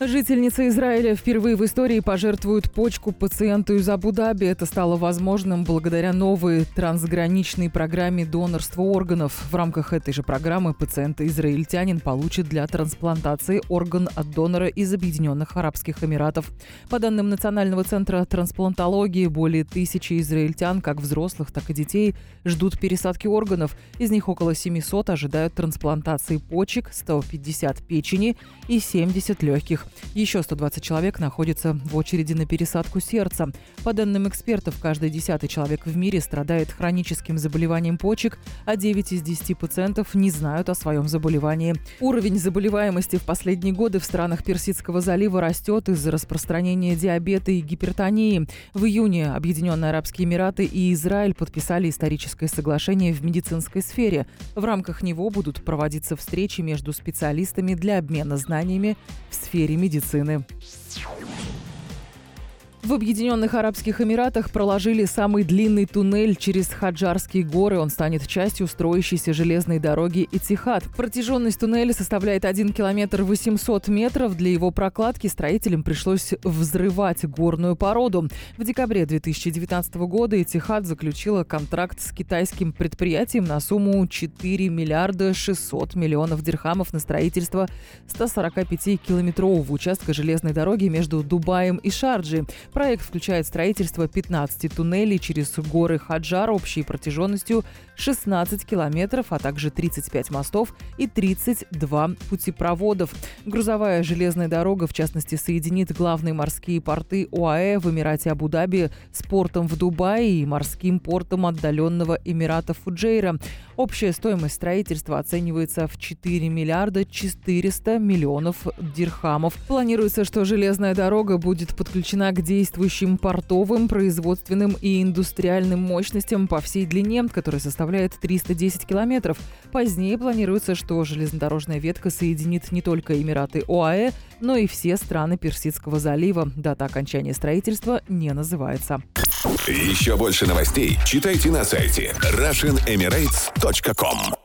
Жительница Израиля впервые в истории пожертвует почку пациенту из Абу-Даби. Это стало возможным благодаря новой трансграничной программе донорства органов. В рамках этой же программы пациент-израильтянин получит для трансплантации орган от донора из Объединенных Арабских Эмиратов. По данным Национального центра трансплантологии, более тысячи израильтян, как взрослых, так и детей, ждут пересадки органов. Из них около 700 ожидают трансплантации почек, 150 печени и 70 легких. Еще 120 человек находятся в очереди на пересадку сердца. По данным экспертов, каждый десятый человек в мире страдает хроническим заболеванием почек, а 9 из 10 пациентов не знают о своем заболевании. Уровень заболеваемости в последние годы в странах Персидского залива растет из-за распространения диабета и гипертонии. В июне Объединенные Арабские Эмираты и Израиль подписали историческое соглашение в медицинской сфере. В рамках него будут проводиться встречи между специалистами для обмена знаниями в сфере медицины. В Объединенных Арабских Эмиратах проложили самый длинный туннель через Хаджарские горы. Он станет частью строящейся железной дороги Итихад. Протяженность туннеля составляет 1 километр 800 метров. Для его прокладки строителям пришлось взрывать горную породу. В декабре 2019 года Итихад заключила контракт с китайским предприятием на сумму 4 миллиарда 600 миллионов дирхамов на строительство 145-километрового участка железной дороги между Дубаем и Шарджи. Проект включает строительство 15 туннелей через горы Хаджар общей протяженностью 16 километров, а также 35 мостов и 32 путепроводов. Грузовая железная дорога, в частности, соединит главные морские порты ОАЭ в Эмирате Абу-Даби с портом в Дубае и морским портом отдаленного Эмирата Фуджейра. Общая стоимость строительства оценивается в 4 миллиарда 400 миллионов дирхамов. Планируется, что железная дорога будет подключена к действующим портовым, производственным и индустриальным мощностям по всей длине, которая составляет 310 километров. Позднее планируется, что железнодорожная ветка соединит не только Эмираты ОАЭ, но и все страны Персидского залива. Дата окончания строительства не называется. Еще больше новостей читайте на сайте RussianEmirates.com